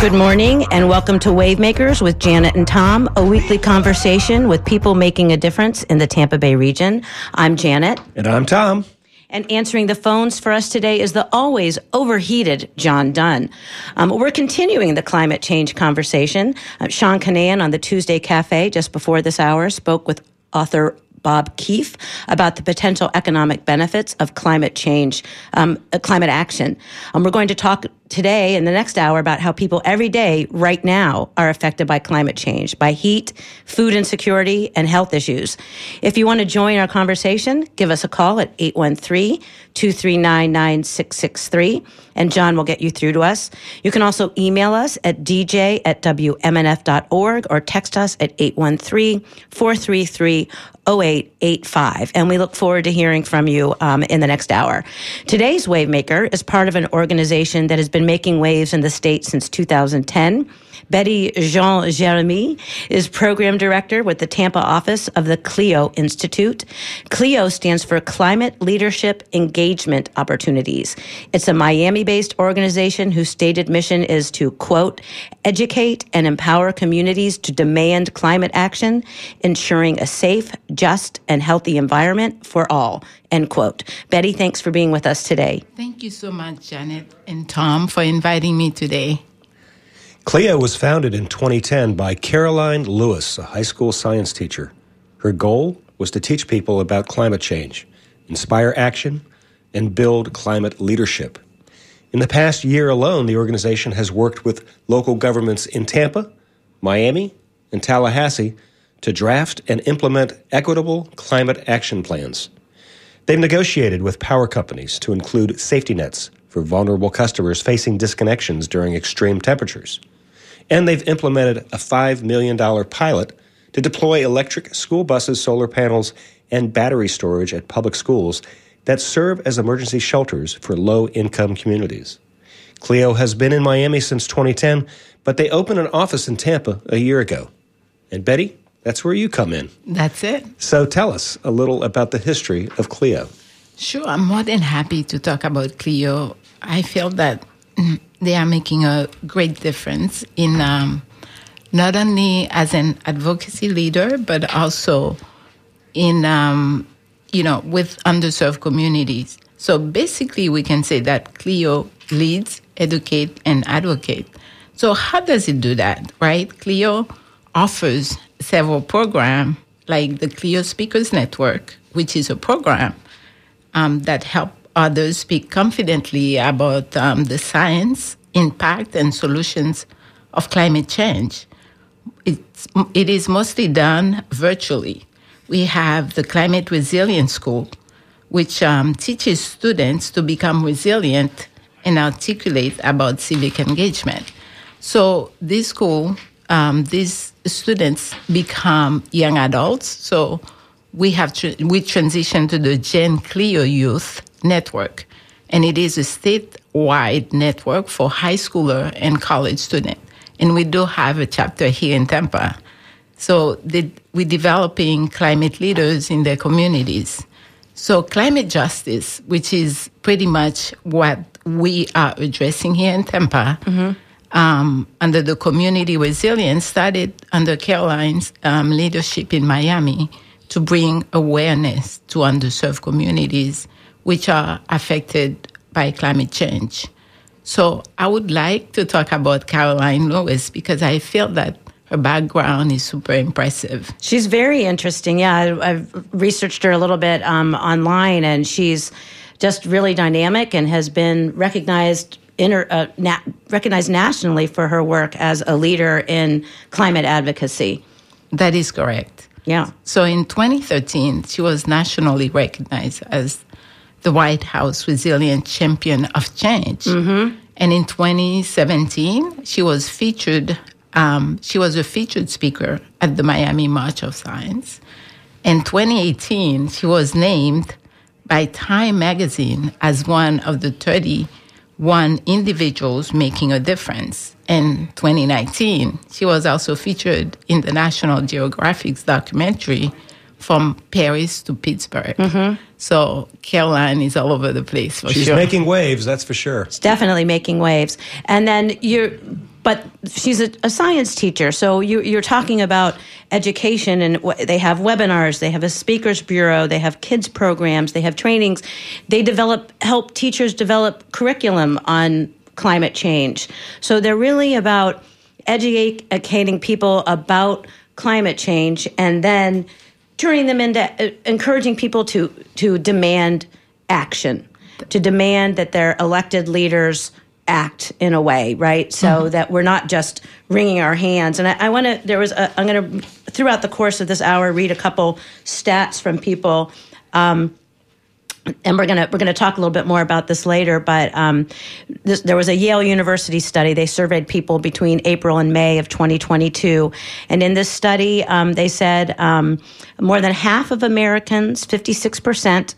Good morning and welcome to Wavemakers with Janet and Tom, a weekly conversation with people making a difference in the Tampa Bay region. I'm Janet. And I'm Tom. And answering the phones for us today is the always overheated John Dunn. Um, we're continuing the climate change conversation. Uh, Sean Kinane on the Tuesday Cafe just before this hour spoke with author Bob Keefe about the potential economic benefits of climate change, um, uh, climate action. Um, we're going to talk today in the next hour about how people every day, right now, are affected by climate change, by heat, food insecurity, and health issues. If you want to join our conversation, give us a call at 813 239 9663, and John will get you through to us. You can also email us at dj at wmnf.org or text us at 813 433 0885. And we look forward to hearing from you um, in the next hour. Today's Wavemaker is part of an organization that has been making waves in the state since 2010. Betty Jean Germain is program director with the Tampa office of the CLEO Institute. CLEO stands for Climate Leadership Engagement Opportunities. It's a Miami based organization whose stated mission is to, quote, educate and empower communities to demand climate action, ensuring a safe, just, and healthy environment for all, end quote. Betty, thanks for being with us today. Thank you so much, Janet and Tom, for inviting me today. CLEO was founded in 2010 by Caroline Lewis, a high school science teacher. Her goal was to teach people about climate change, inspire action, and build climate leadership. In the past year alone, the organization has worked with local governments in Tampa, Miami, and Tallahassee to draft and implement equitable climate action plans. They've negotiated with power companies to include safety nets for vulnerable customers facing disconnections during extreme temperatures. And they've implemented a $5 million pilot to deploy electric school buses, solar panels, and battery storage at public schools that serve as emergency shelters for low income communities. CLEO has been in Miami since 2010, but they opened an office in Tampa a year ago. And Betty, that's where you come in. That's it. So tell us a little about the history of CLEO. Sure, I'm more than happy to talk about CLEO. I feel that they are making a great difference in um, not only as an advocacy leader, but also in, um, you know, with underserved communities. So basically, we can say that Cleo leads, educate, and advocate. So how does it do that, right? Cleo offers several programs like the Cleo Speakers Network, which is a program um, that help others speak confidently about um, the science, impact, and solutions of climate change. It's, it is mostly done virtually. We have the Climate Resilience School, which um, teaches students to become resilient and articulate about civic engagement. So, this school, um, these students become young adults. So, we have tra- we transition to the Gen Cleo Youth Network, and it is a statewide network for high schooler and college students. And we do have a chapter here in Tampa. So the, we're developing climate leaders in their communities. So climate justice, which is pretty much what we are addressing here in Tampa, mm-hmm. um, under the community resilience, started under Caroline's um, leadership in Miami to bring awareness to underserved communities which are affected by climate change. So I would like to talk about Caroline Lewis because I feel that her background is super impressive. She's very interesting. Yeah, I, have researched her a little bit um, online, and she's just really dynamic and has been recognized inter, uh, na- recognized nationally for her work as a leader in climate advocacy. That is correct. Yeah. So in 2013, she was nationally recognized as the White House Resilient Champion of Change. Mm-hmm. And in 2017, she was featured. Um, she was a featured speaker at the Miami March of Science. In 2018, she was named by Time Magazine as one of the 31 individuals making a difference. In 2019, she was also featured in the National Geographic's documentary from Paris to Pittsburgh. Mm-hmm. So Caroline is all over the place for She's sure. making waves, that's for sure. It's definitely making waves. And then you're but she's a, a, science teacher. So you, are talking about education, and they have webinars, they have a speakers bureau, they have kids programs, they have trainings. They develop help teachers develop curriculum on climate change. So they're really about educating people about climate change, and then turning them into uh, encouraging people to to demand action, to demand that their elected leaders act in a way, right? So mm-hmm. that we're not just wringing our hands. And I, I want to, there was, a, I'm going to, throughout the course of this hour, read a couple stats from people. Um, and we're gonna we're gonna talk a little bit more about this later. But um, this, there was a Yale University study. They surveyed people between April and May of 2022, and in this study, um, they said um, more than half of Americans, 56 percent,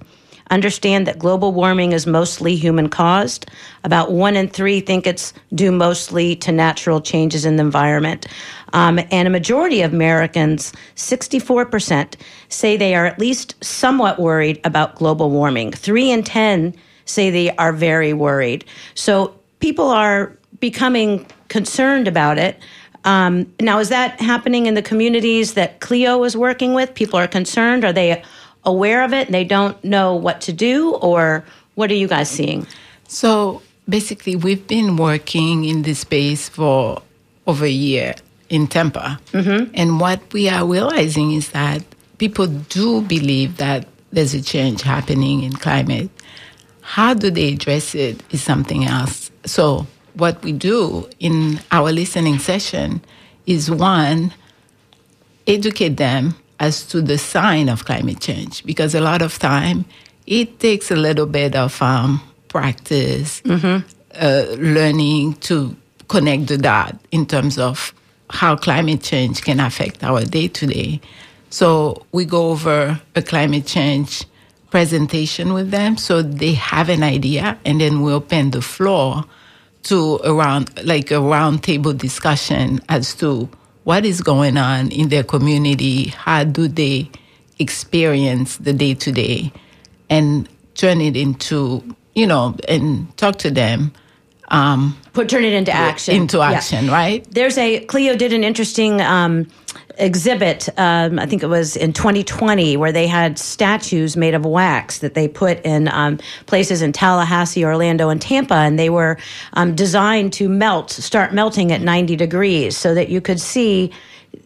understand that global warming is mostly human caused. About one in three think it's due mostly to natural changes in the environment. Um, and a majority of Americans, 64%, say they are at least somewhat worried about global warming. Three in 10 say they are very worried. So people are becoming concerned about it. Um, now, is that happening in the communities that Cleo is working with? People are concerned. Are they aware of it and they don't know what to do, or what are you guys seeing? So basically, we've been working in this space for over a year in Tampa. Mm-hmm. And what we are realizing is that people do believe that there's a change happening in climate. How do they address it is something else. So, what we do in our listening session is one, educate them as to the sign of climate change because a lot of time it takes a little bit of um, practice, mm-hmm. uh, learning to connect the dot in terms of how climate change can affect our day to day. So we go over a climate change presentation with them so they have an idea and then we open the floor to around like a roundtable discussion as to what is going on in their community, how do they experience the day to day, and turn it into, you know, and talk to them. Um, Put turn it into action. Into action, yeah. right? There's a Cleo did an interesting um, exhibit, um, I think it was in 2020, where they had statues made of wax that they put in um, places in Tallahassee, Orlando, and Tampa, and they were um, designed to melt, start melting at 90 degrees, so that you could see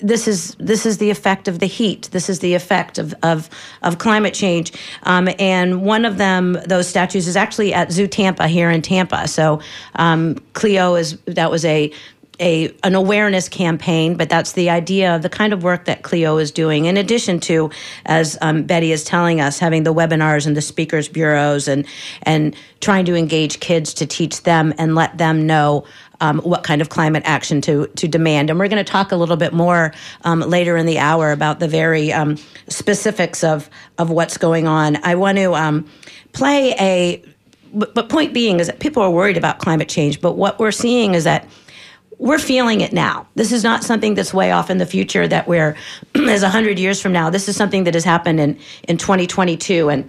this is this is the effect of the heat. This is the effect of of, of climate change. Um, and one of them, those statues, is actually at Zoo Tampa here in Tampa. So um, Cleo is that was a a an awareness campaign, but that's the idea of the kind of work that Cleo is doing. In addition to, as um, Betty is telling us, having the webinars and the speakers bureaus and and trying to engage kids to teach them and let them know um, what kind of climate action to to demand. And we're going to talk a little bit more um, later in the hour about the very um, specifics of of what's going on. I want to um, play a. But point being is that people are worried about climate change. But what we're seeing is that we're feeling it now. This is not something that's way off in the future that we're as 100 years from now. This is something that has happened in, in 2022. And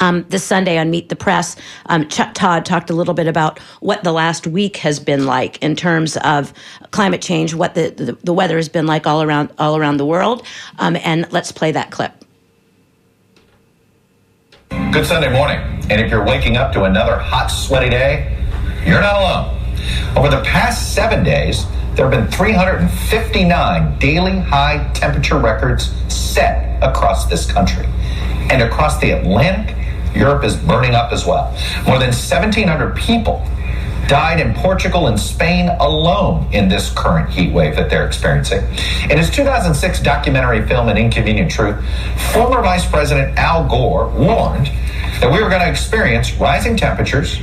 um, this Sunday on Meet the Press, um, Chuck Todd talked a little bit about what the last week has been like in terms of climate change, what the, the, the weather has been like all around all around the world. Um, and let's play that clip. Good Sunday morning. And if you're waking up to another hot, sweaty day, you're not alone. Over the past seven days, there have been 359 daily high temperature records set across this country. And across the Atlantic, Europe is burning up as well. More than 1,700 people died in Portugal and Spain alone in this current heat wave that they're experiencing. In his 2006 documentary film, An Inconvenient Truth, former Vice President Al Gore warned that we were going to experience rising temperatures,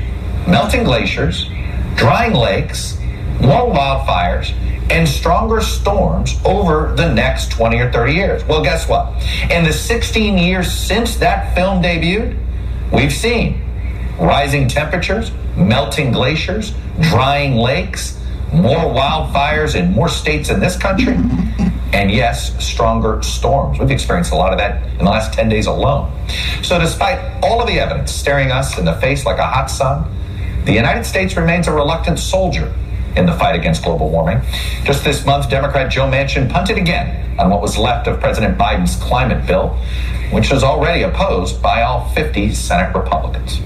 melting glaciers, drying lakes, more wildfires, and stronger storms over the next 20 or 30 years. Well, guess what? In the 16 years since that film debuted, we've seen rising temperatures, melting glaciers, drying lakes, more wildfires in more states in this country, and yes, stronger storms. We've experienced a lot of that in the last 10 days alone. So, despite all of the evidence staring us in the face like a hot sun, the United States remains a reluctant soldier in the fight against global warming. Just this month, Democrat Joe Manchin punted again on what was left of President Biden's climate bill, which was already opposed by all 50 Senate Republicans.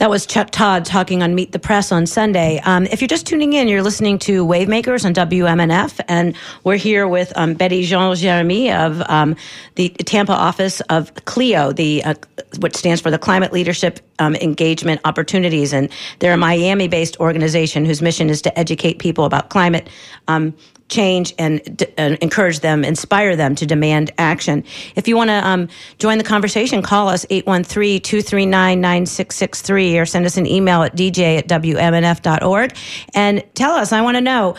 That was Chuck Todd talking on Meet the Press on Sunday. Um, if you're just tuning in, you're listening to Wavemakers on WMNF, and we're here with um, Betty Jean Germain of um, the Tampa office of CLEO, the uh, what stands for the Climate Leadership um, Engagement Opportunities, and they're a Miami-based organization whose mission is to educate people about climate um, change and d- uh, encourage them, inspire them to demand action. If you want to um, join the conversation, call us 813 239 9663 or send us an email at dj at wmnf.org and tell us, I want to know.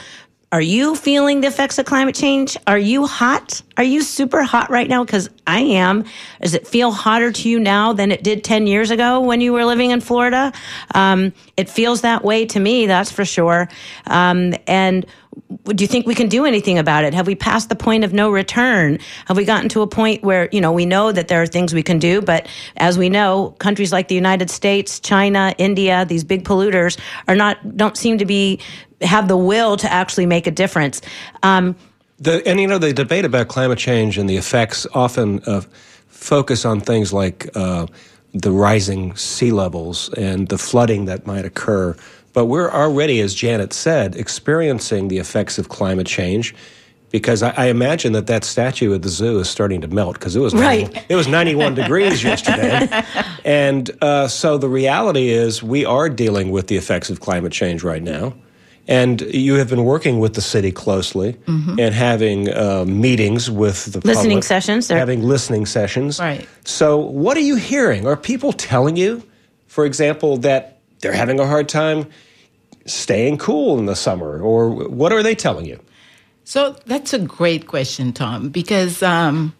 Are you feeling the effects of climate change? Are you hot? Are you super hot right now? Because I am. Does it feel hotter to you now than it did 10 years ago when you were living in Florida? Um, it feels that way to me, that's for sure. Um, and do you think we can do anything about it? Have we passed the point of no return? Have we gotten to a point where, you know, we know that there are things we can do, but as we know, countries like the United States, China, India, these big polluters are not, don't seem to be, have the will to actually make a difference. Um, the, and you know, the debate about climate change and the effects often uh, focus on things like uh, the rising sea levels and the flooding that might occur. But we're already, as Janet said, experiencing the effects of climate change because I, I, imagine that that statue at the zoo is starting to melt because it was 90, it was 91 degrees yesterday, and uh, so the reality is we are dealing with the effects of climate change right now. And you have been working with the city closely mm-hmm. and having uh, meetings with the listening public, sessions. Having listening sessions. Right. So, what are you hearing? Are people telling you, for example, that they're having a hard time staying cool in the summer? Or what are they telling you? So that's a great question, Tom, because um,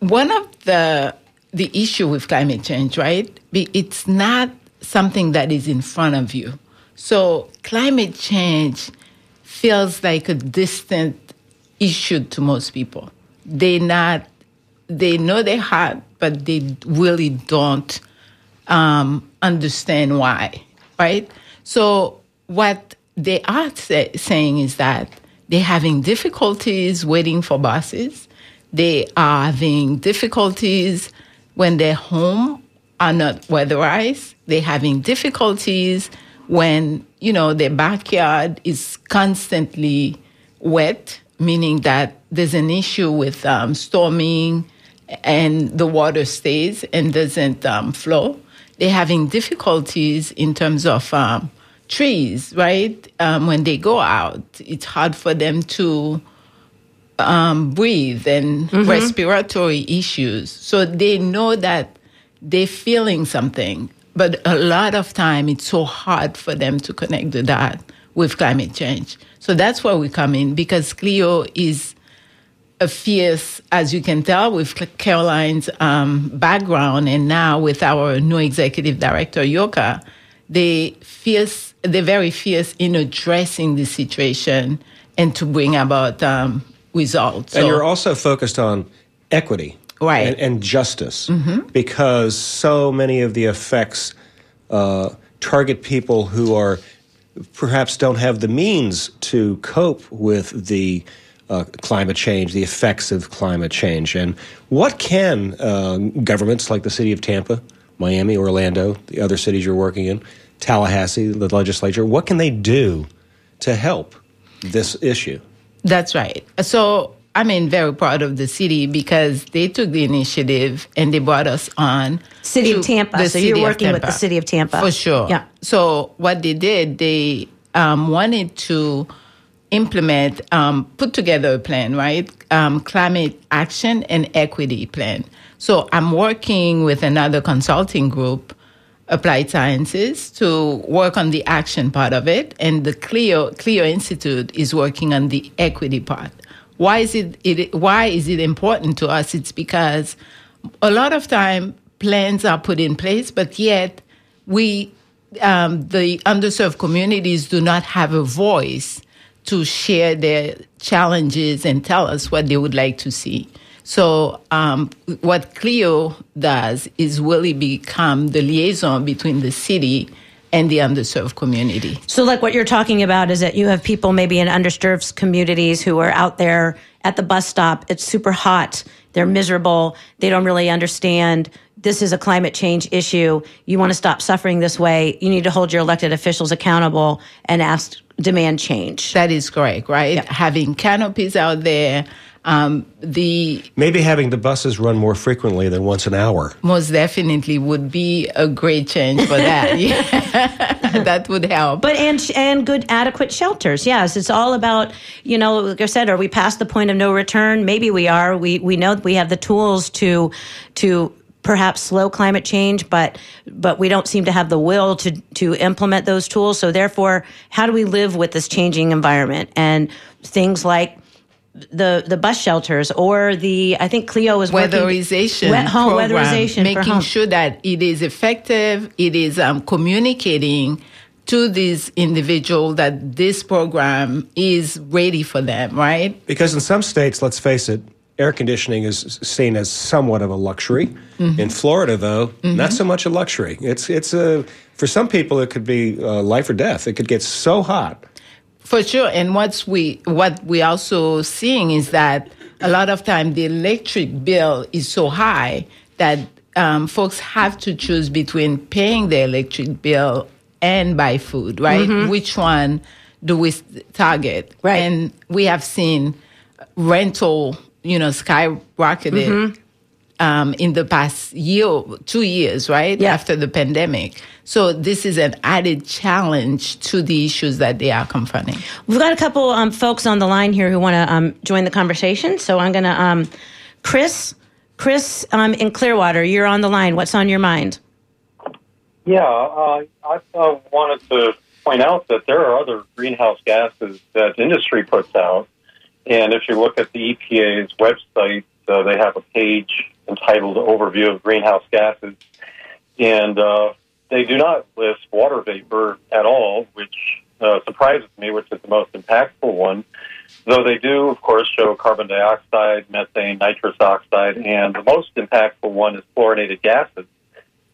one of the the issue with climate change, right? It's not something that is in front of you. So climate change feels like a distant issue to most people. They not they know they have, but they really don't um, understand why, right? So what they are say, saying is that they're having difficulties waiting for buses. They are having difficulties when their home are not weatherized. They're having difficulties when, you know, their backyard is constantly wet, meaning that there's an issue with um, storming and the water stays and doesn't um, flow. They're having difficulties in terms of um, trees, right? Um, when they go out, it's hard for them to um, breathe and mm-hmm. respiratory issues. So they know that they're feeling something, but a lot of time it's so hard for them to connect the dot with climate change. So that's where we come in because Cleo is a fierce, as you can tell, with Caroline's um, background, and now with our new executive director Yoca, they fierce they're very fierce in addressing the situation and to bring about um, results. And so, you're also focused on equity right. and, and justice mm-hmm. because so many of the effects uh, target people who are perhaps don't have the means to cope with the uh, climate change, the effects of climate change. And what can uh, governments like the city of Tampa, Miami, Orlando, the other cities you're working in, Tallahassee, the legislature, what can they do to help this issue? That's right. So I mean, very proud of the city because they took the initiative and they brought us on. City of Tampa. So you're working with the city of Tampa. For sure. Yeah. So what they did, they um, wanted to implement, um, put together a plan, right? Um, climate action and equity plan. So I'm working with another consulting group applied sciences to work on the action part of it, and the Cleo Cleo Institute is working on the equity part. Why is it, it why is it important to us? It's because a lot of time plans are put in place, but yet we um, the underserved communities do not have a voice to share their challenges and tell us what they would like to see. So um, what Cleo does is really become the liaison between the city and the underserved community. So, like what you're talking about is that you have people maybe in underserved communities who are out there at the bus stop. It's super hot. They're miserable. They don't really understand this is a climate change issue. You want to stop suffering this way. You need to hold your elected officials accountable and ask, demand change. That is correct, right? Yeah. Having canopies out there, um, the maybe having the buses run more frequently than once an hour. Most definitely would be a great change for that. yeah. that would help. But and and good adequate shelters. Yes, it's all about you know. Like I said, are we past the point of no return? Maybe we are. We we know we have the tools to to perhaps slow climate change, but but we don't seem to have the will to to implement those tools. So therefore, how do we live with this changing environment and things like the the bus shelters or the I think Cleo is weatherization working, home program, weatherization making sure that it is effective. It is um, communicating to these individual that this program is ready for them, right? Because in some states, let's face it, air conditioning is seen as somewhat of a luxury. Mm-hmm. In Florida, though, mm-hmm. not so much a luxury. It's it's a for some people it could be uh, life or death. It could get so hot for sure. And what's we what we also seeing is that a lot of time the electric bill is so high that um, folks have to choose between paying the electric bill and buy food, right? Mm-hmm. Which one do we target? Right. And we have seen rental, you know, skyrocketed mm-hmm um, in the past year, two years, right? Yeah. After the pandemic. So this is an added challenge to the issues that they are confronting. We've got a couple um, folks on the line here who want to um, join the conversation. So I'm going to, um, Chris, Chris um, in Clearwater, you're on the line. What's on your mind? Yeah, uh, I uh, wanted to point out that there are other greenhouse gases that industry puts out. And if you look at the EPA's website, uh, they have a page entitled Overview of Greenhouse Gases. And uh, they do not list water vapor at all, which uh, surprises me, which is the most impactful one. Though they do, of course, show carbon dioxide, methane, nitrous oxide, and the most impactful one is fluorinated gases,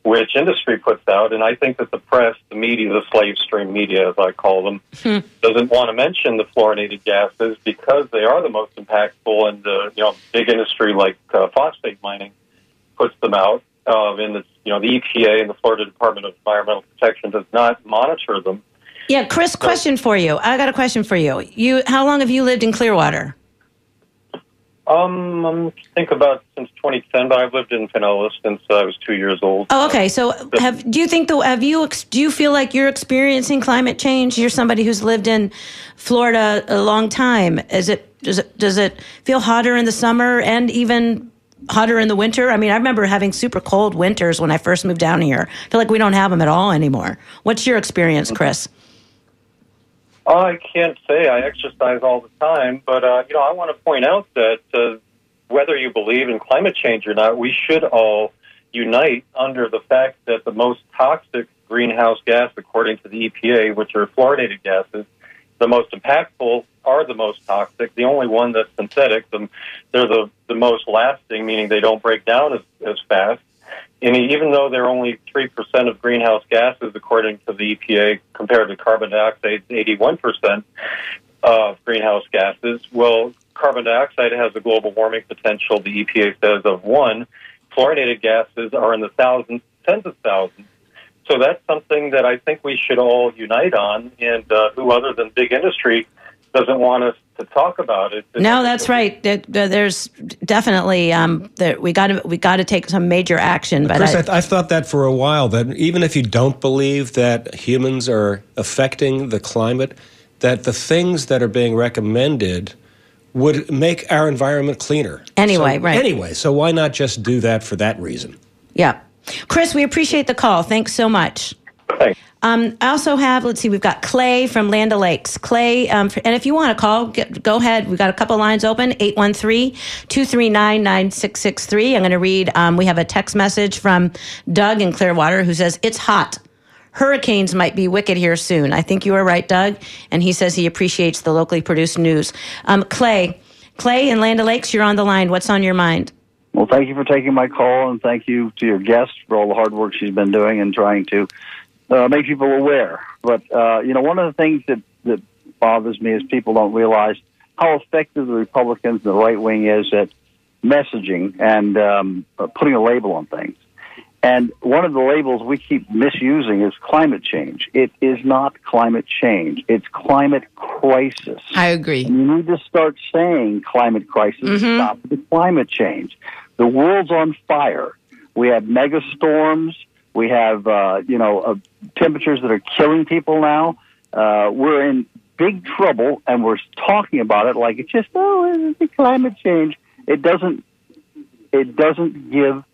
which industry puts out. And I think that the press, the media, the slave stream media, as I call them, hmm. doesn't want to mention the fluorinated gases because they are the most impactful, and the you know big industry like uh, phosphate mining puts them out. Uh, and the you know the EPA and the Florida Department of Environmental Protection does not monitor them. Yeah, Chris, question for you. I got a question for you. You, how long have you lived in Clearwater? Um, I think about since 2010, but I've lived in Pinellas since I was two years old. Oh, okay. So, have do you think the have you do you feel like you're experiencing climate change? You're somebody who's lived in Florida a long time. Is it does it does it feel hotter in the summer and even hotter in the winter? I mean, I remember having super cold winters when I first moved down here. I feel like we don't have them at all anymore. What's your experience, Chris? Oh, I can't say I exercise all the time, but uh, you know, I want to point out that uh, whether you believe in climate change or not, we should all unite under the fact that the most toxic greenhouse gas, according to the EPA, which are fluorinated gases, the most impactful are the most toxic. The only one that's synthetic, the, they're the, the most lasting, meaning they don't break down as, as fast. And even though they're only 3% of greenhouse gases, according to the EPA, compared to carbon dioxide, 81% of greenhouse gases, well, carbon dioxide has a global warming potential, the EPA says, of one. Fluorinated gases are in the thousands, tens of thousands. So that's something that I think we should all unite on, and uh, who other than big industry doesn't want us to talk about it. No, that's right. There's definitely um, that we got to we got to take some major action. But Chris, I, have thought that for a while. That even if you don't believe that humans are affecting the climate, that the things that are being recommended would make our environment cleaner. Anyway, so, right. Anyway, so why not just do that for that reason? Yeah. Chris, we appreciate the call. Thanks so much. Thanks. Um, I also have, let's see, we've got Clay from Land O'Lakes. Clay, um, and if you want to call, get, go ahead. We've got a couple lines open 813 239 9663. I'm going to read, um, we have a text message from Doug in Clearwater who says, It's hot. Hurricanes might be wicked here soon. I think you are right, Doug. And he says he appreciates the locally produced news. Um, Clay, Clay in Land O'Lakes, you're on the line. What's on your mind? Well, thank you for taking my call, and thank you to your guest for all the hard work she's been doing and trying to uh, make people aware. But uh, you know, one of the things that that bothers me is people don't realize how effective the Republicans and the right wing is at messaging and um, putting a label on things. And one of the labels we keep misusing is climate change. It is not climate change. It's climate crisis. I agree. And you need to start saying climate crisis. Mm-hmm. Stop the climate change. The world's on fire. We have mega storms. We have, uh, you know, uh, temperatures that are killing people now. Uh, we're in big trouble, and we're talking about it like it's just oh, it's climate change. It doesn't. It doesn't give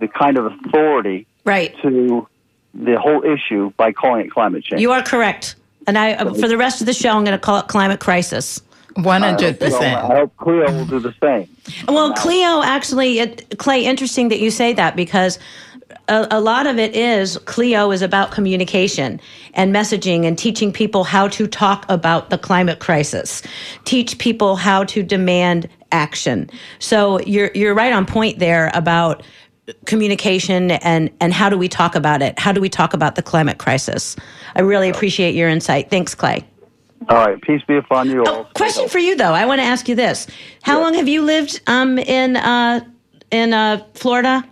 the kind of authority Right. to the whole issue by calling it climate change. You are correct. And I, uh, for the rest of the show, I'm going to call it climate crisis. 100%. I hope Cleo will do the same. Well, Cleo, actually, it, Clay, interesting that you say that because a, a lot of it is Cleo is about communication and messaging and teaching people how to talk about the climate crisis, teach people how to demand action. So you're you're right on point there about communication and and how do we talk about it? How do we talk about the climate crisis? I really appreciate your insight. Thanks, Clay. All right, peace be upon you all. Oh, question for you though. I want to ask you this: How long have you lived um, in uh, in uh, Florida?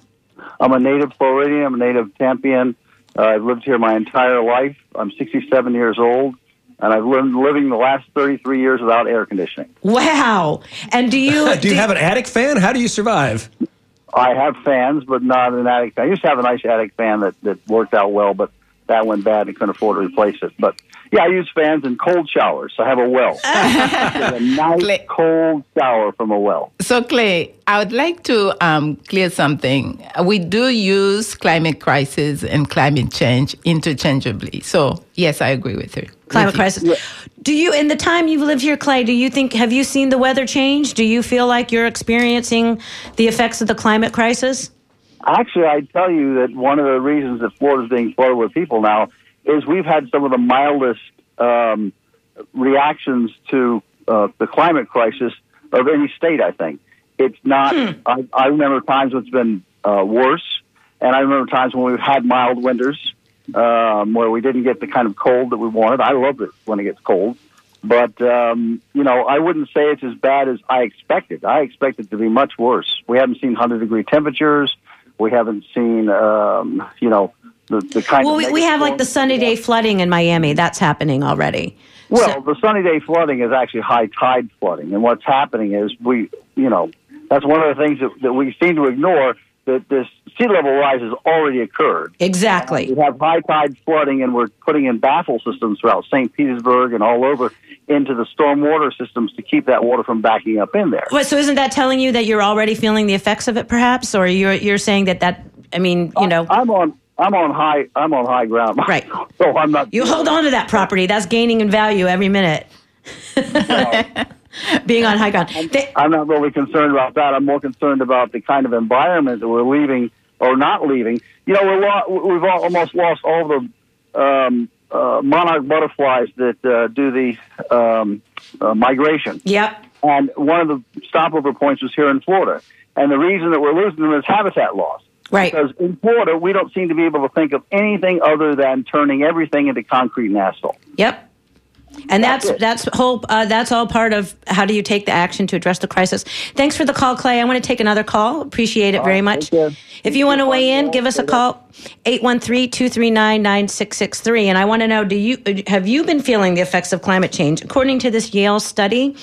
I'm a native Floridian. I'm a native Tampian. Uh, I've lived here my entire life. I'm 67 years old, and I've lived living the last 33 years without air conditioning. Wow! And do you do you have an attic fan? How do you survive? I have fans, but not an attic fan. I used to have a nice attic fan that, that worked out well, but that went bad and couldn't afford to replace it. But yeah, I use fans and cold showers. I have a well. a nice Clay. cold shower from a well. So, Clay, I would like to um, clear something. We do use climate crisis and climate change interchangeably. So, yes, I agree with you. climate With you. crisis? Do you, in the time you've lived here, Clay, do you think have you seen the weather change? Do you feel like you're experiencing the effects of the climate crisis? Actually, I tell you that one of the reasons that Florida's being flooded with people now is we've had some of the mildest um, reactions to uh, the climate crisis of any state. I think it's not. I, I remember times when it's been uh, worse, and I remember times when we've had mild winters um, where we didn't get the kind of cold that we wanted. I love it when it gets cold. But um, you know, I wouldn't say it's as bad as I expected. I expected it to be much worse. We haven't seen hundred degree temperatures. We haven't seen, um, you know, the, the kind Well, of. we, we have like the sunny day flooding in Miami. That's happening already. Well, the sunny day flooding is actually high tide flooding, and what's happening is we, you know, that's one of the things that, that we seem to ignore. That this sea level rise has already occurred. Exactly. We have high tide flooding, and we're putting in baffle systems throughout St. Petersburg and all over into the stormwater systems to keep that water from backing up in there. So isn't that telling you that you're already feeling the effects of it, perhaps, or you're you're saying that that I mean, you know, I'm on. I'm on high. I'm on high ground. Right. so I'm not. you hold on to that property. That's gaining in value every minute. Being on high ground. They- I'm not really concerned about that. I'm more concerned about the kind of environment that we're leaving or not leaving. You know, we're lo- we've al- almost lost all the um, uh, monarch butterflies that uh, do the um, uh, migration. yep. And one of the stopover points was here in Florida. And the reason that we're losing them is habitat loss. Right. Because in Florida, we don't seem to be able to think of anything other than turning everything into concrete and asphalt. Yep. And that's That's that's whole uh, that's all part of how do you take the action to address the crisis. Thanks for the call, Clay. I want to take another call. Appreciate it very much. If you want to weigh in, give us a call 813-239-9663 and I want to know do you have you been feeling the effects of climate change? According to this Yale study,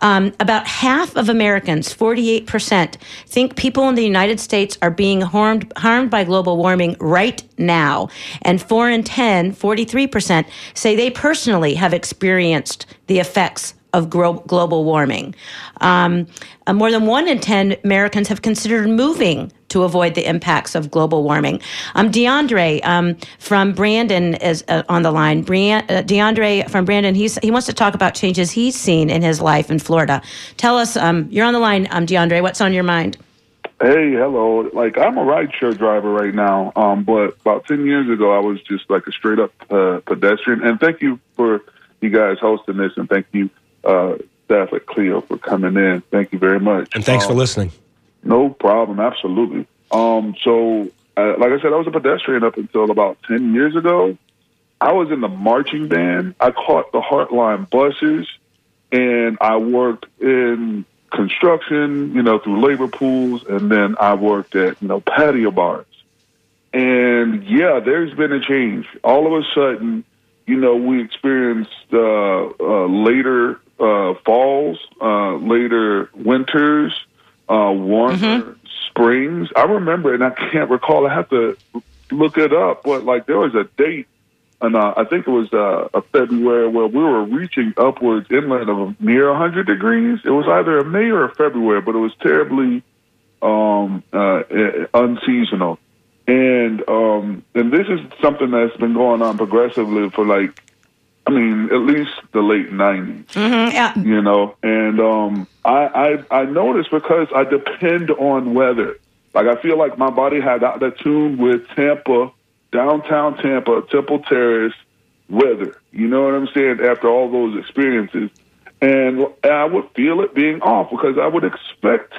um, about half of Americans, 48%, think people in the United States are being harmed harmed by global warming right now. And 4 in 10, 43%, say they personally have experienced the effects of global warming. Um, uh, more than 1 in 10 Americans have considered moving to avoid the impacts of global warming. Um, DeAndre um, from Brandon is uh, on the line. Brian, uh, DeAndre from Brandon, he's, he wants to talk about changes he's seen in his life in Florida. Tell us, um, you're on the line, um, DeAndre. What's on your mind? Hey, hello. Like I'm a rideshare driver right now, um, but about ten years ago, I was just like a straight up uh, pedestrian. And thank you for you guys hosting this, and thank you, uh, staff at Cleo, for coming in. Thank you very much. And thanks for Um, listening. No problem, absolutely. Um, so, uh, like I said, I was a pedestrian up until about ten years ago, I was in the marching band. I caught the HARTline buses, and I worked in construction, you know, through labor pools, and then I worked at you know patio bars. And yeah, there's been a change. All of a sudden, you know, we experienced uh, uh, later uh, falls, uh, later winters, uh, warmer Mm-hmm. springs. I remember, and I can't recall. I have to look it up, but like there was a date, and uh, I think it was uh, a February where we were reaching upwards inland of near 100 degrees. It was either a May or a February, but it was terribly um, unseasonal. And um, and this is something that's been going on progressively for like, I mean, at least the late 90s Mhm, yeah. you know. And um, I, I I noticed because I depend on weather. Like I feel like my body had got attuned with Tampa, downtown Tampa, Temple Terrace weather. You know what I'm saying? After all those experiences, and I would feel it being off because I would expect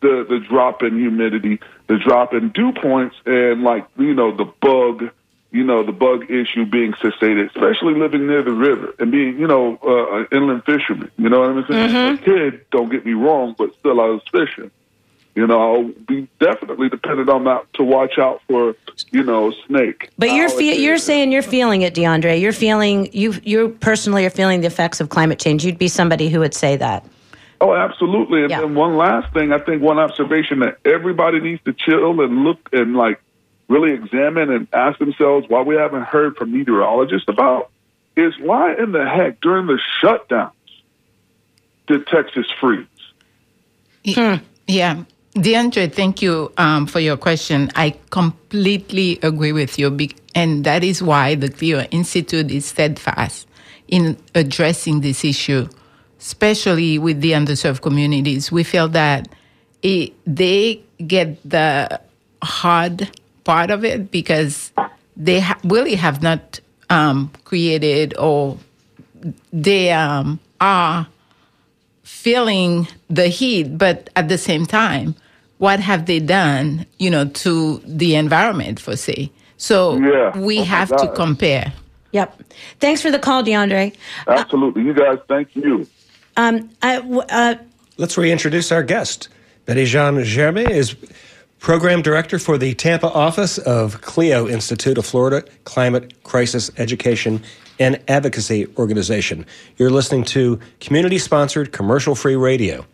the the drop in humidity, the drop in dew points, and like you know the bug you know, the bug issue being sustained, especially living near the river and being, you know, uh, an inland fisherman. You know what I'm saying? A kid, don't get me wrong, but still I was fishing. You know, I'll be definitely dependent on that to watch out for, you know, snake. But you're fe- you're saying you're feeling it, DeAndre. You're feeling you you personally are feeling the effects of climate change. You'd be somebody who would say that. Oh, absolutely. And Yeah. then one last thing, I think one observation that everybody needs to chill and look and like really examine and ask themselves why we haven't heard from meteorologists about is why in the heck during the shutdowns did Texas freeze? Yeah. DeAndre, thank you um, for your question. I completely agree with you. And that is why the Cleo Institute is steadfast in addressing this issue, especially with the underserved communities. We feel that it, they get the hard part of it because they ha- really have not um, created or they um, are feeling the heat, but at the same time, what have they done, you know, to the environment, for say? So Yeah. we Oh have to compare. Yep. Thanks for the call, DeAndre. Absolutely. You guys, thank you. Um, uh, Let's reintroduce our guest. Betty Jean Germain is Program Director for the Tampa office of CLEO Institute of Florida Climate Crisis Education and Advocacy Organization. You're listening to community sponsored, commercial free radio.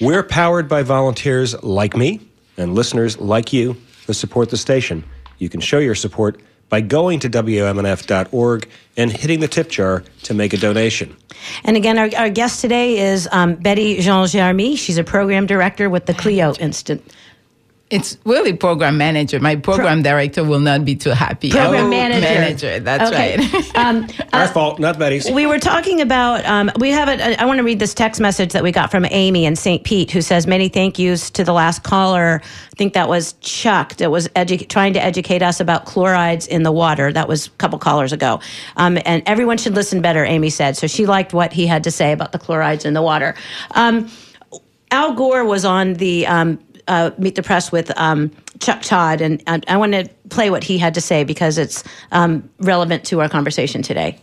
We're powered by volunteers like me and listeners like you who support the station. You can show your support by going to WMNF.org and hitting the tip jar to make a donation. and again, our, our guest today is um, Betty Jean Germain. She's a program director with the Cleo Institute. It's really program manager. My program director will not be too happy. Program Oh, manager. Manager, that's Okay. right. Um, Our fault, not Betty's. We were talking about, um, we have a, I want to read this text message that we got from Amy in St. Pete who says, many thank yous to the last caller. I think that was Chuck that was edu- trying to educate us about chlorides in the water. That was a couple callers ago. Um, and everyone should listen better, Amy said. So she liked what he had to say about the chlorides in the water. Um, Al Gore was on the um, uh, Meet the Press with um, Chuck Todd, and, and I want to play what he had to say because it's um, relevant to our conversation today.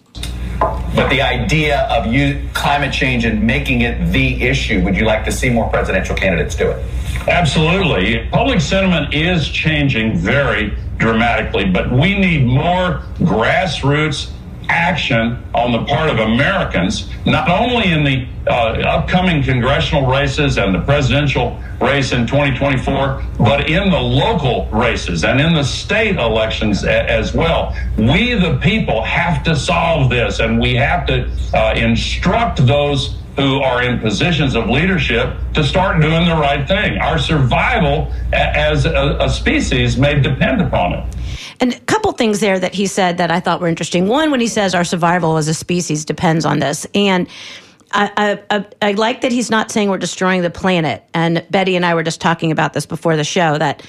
But the idea of you climate change and making it the issue, would you like to see more presidential candidates do it? Absolutely. Public sentiment is changing very dramatically, but we need more grassroots action on the part of Americans, not only in the uh, upcoming congressional races and the presidential race in 2024, but in the local races and in the state elections a- as well. We, the people, have to solve this, and we have to uh, instruct those who are in positions of leadership to start doing the right thing. Our survival as a, a species may depend upon it. And a couple things there that he said that I thought were interesting. One, when he says our survival as a species depends on this, and I, I, I, I like that he's not saying we're destroying the planet. And Betty and I were just talking about this before the show that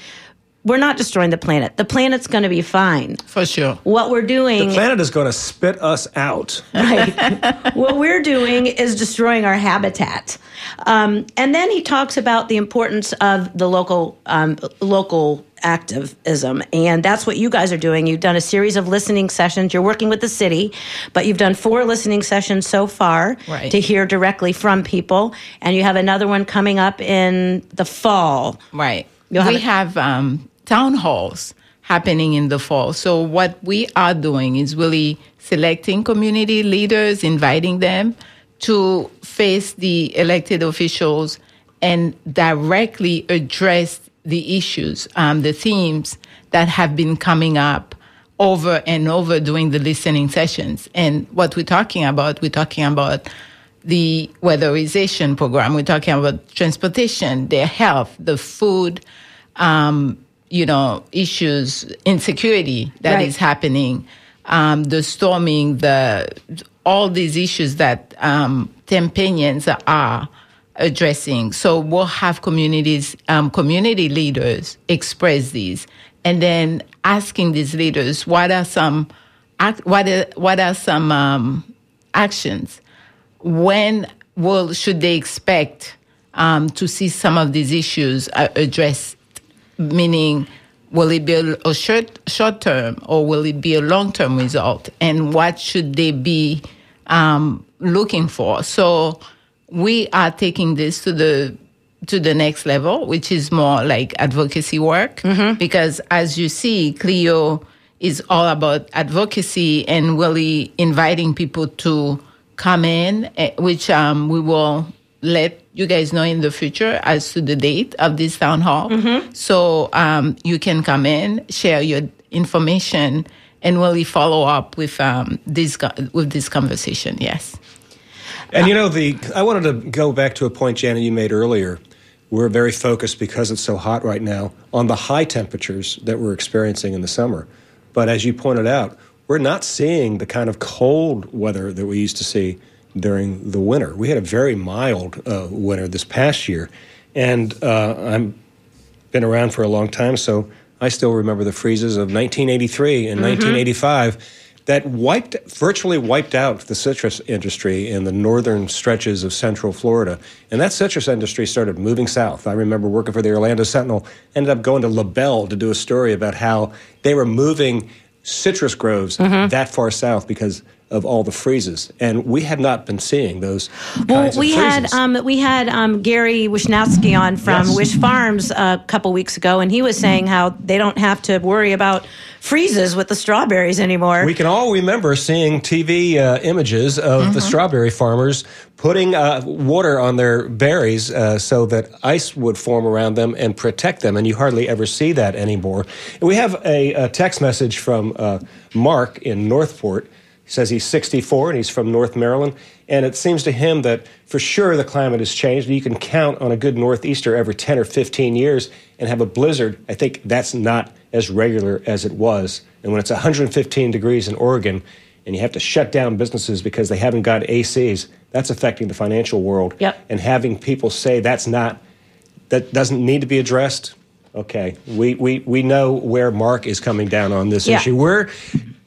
we're not destroying the planet. The planet's going to be fine. For sure. What we're doing, The planet is going to spit us out. right? what we're doing is destroying our habitat. Um, and then he talks about the importance of the local um, local activism. And that's what you guys are doing. You've done a series of listening sessions. You're working with the city, but you've done four listening sessions so far Right. to hear directly from people. And you have another one coming up in the fall. Right. You'll have we have um, town halls happening in the fall. So what we are doing is really selecting community leaders, inviting them to face the elected officials and directly address the issues, um, the themes that have been coming up over and over during the listening sessions. And what we're talking about, we're talking about the weatherization program. We're talking about transportation, their health, the food, um, you know, issues, insecurity that is Right. happening, um, the storming, the all these issues that um, Tampanians are addressing. So we'll have communities, um, community leaders express these, and then asking these leaders what are some, what are, what are some um, actions when will should they expect um, to see some of these issues uh, addressed? Meaning, will it be a, a short short term or will it be a long term result? And what should they be um, looking for? So we are taking this to the to the next level, which is more like advocacy work, because as you see, CLEO is all about advocacy and really inviting people to come in, eh, which um, we will let you guys know in the future as to the date of this town hall. So um, you can come in, share your information, and really follow up with um, this with this conversation. Yes. And you know, the I wanted to go back to a point, Janet, you made earlier. We're very focused because it's so hot right now on the high temperatures that we're experiencing in the summer. But as you pointed out, we're not seeing the kind of cold weather that we used to see during the winter. We had a very mild uh, winter this past year, and uh, I'm been around for a long time, so I still remember the freezes of 1983 and 1985 that wiped, virtually wiped out the citrus industry in the northern stretches of central Florida. And that citrus industry started moving south. I remember working for the Orlando Sentinel, ended up going to LaBelle to do a story about how they were moving citrus groves that far south because of all the freezes. And we have not been seeing those Well, of we had um, we had um, Gary Wishnatzki on from Yes. Wish Farms a couple weeks ago, and he was saying how they don't have to worry about freezes with the strawberries anymore. We can all remember seeing TV uh, images of the strawberry farmers putting uh, water on their berries uh, so that ice would form around them and protect them, and you hardly ever see that anymore. And we have a, a text message from uh, Mark in North Port. He says he's 64 and he's from North Maryland, and it seems to him that for sure the climate has changed. You can count on a good northeaster every 10 or 15 years and have a blizzard. I think that's not as regular as it was. And when it's 115 degrees in Oregon and you have to shut down businesses because they haven't got ACs, that's affecting the financial world. Yep. And having people say that's not, that doesn't need to be addressed. Okay, we, we, we know where Mark is coming down on this Yeah. issue. Where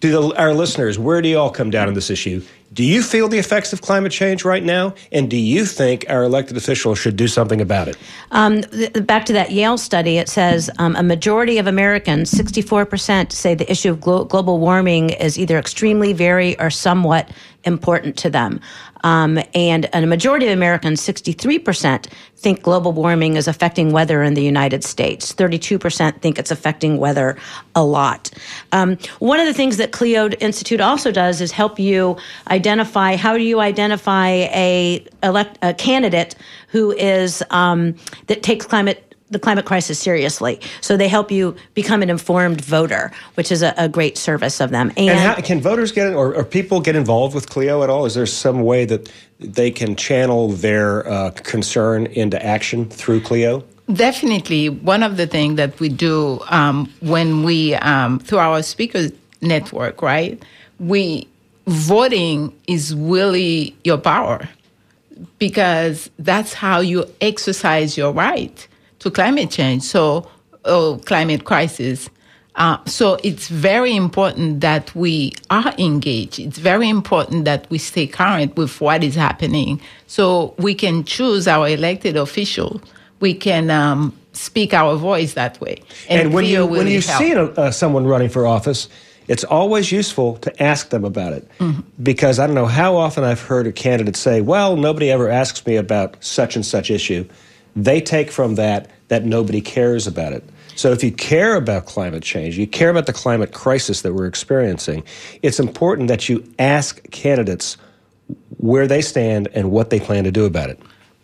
do the, our listeners, where do you all come down on this issue? Do you feel the effects of climate change right now? And do you think our elected officials should do something about it? Um, th- back to that Yale study, it says um, a majority of Americans, 64%, say the issue of glo- global warming is either extremely, very, or somewhat important to them. Um, and, a majority of Americans, 63%, think global warming is affecting weather in the United States. 32% think it's affecting weather a lot. Um, one of the things that CLEO Institute also does is help you identify how do you identify a, elect, a candidate who is um, that takes climate the climate crisis seriously. So they help you become an informed voter, which is a, a great service of them. And, And how, can voters get or, or people get involved with CLEO at all? Is there some way that they can channel their uh, concern into action through CLEO? Definitely, one of the things that we do um, when we um, through our speakers network, right? We voting is really your power because that's how you exercise your right to climate change. So, oh, climate crisis. Uh, so it's very important that we are engaged. It's very important that we stay current with what is happening, so we can choose our elected official. We can um, speak our voice that way. And, when CLEO you when you help. see a, uh, someone running for office, it's always useful to ask them about it Mm-hmm. because I don't know how often I've heard a candidate say, "Well, nobody ever asks me about such and such issue." They take from that that nobody cares about it. So if you care about climate change, you care about the climate crisis that we're experiencing, it's important that you ask candidates where they stand and what they plan to do about it.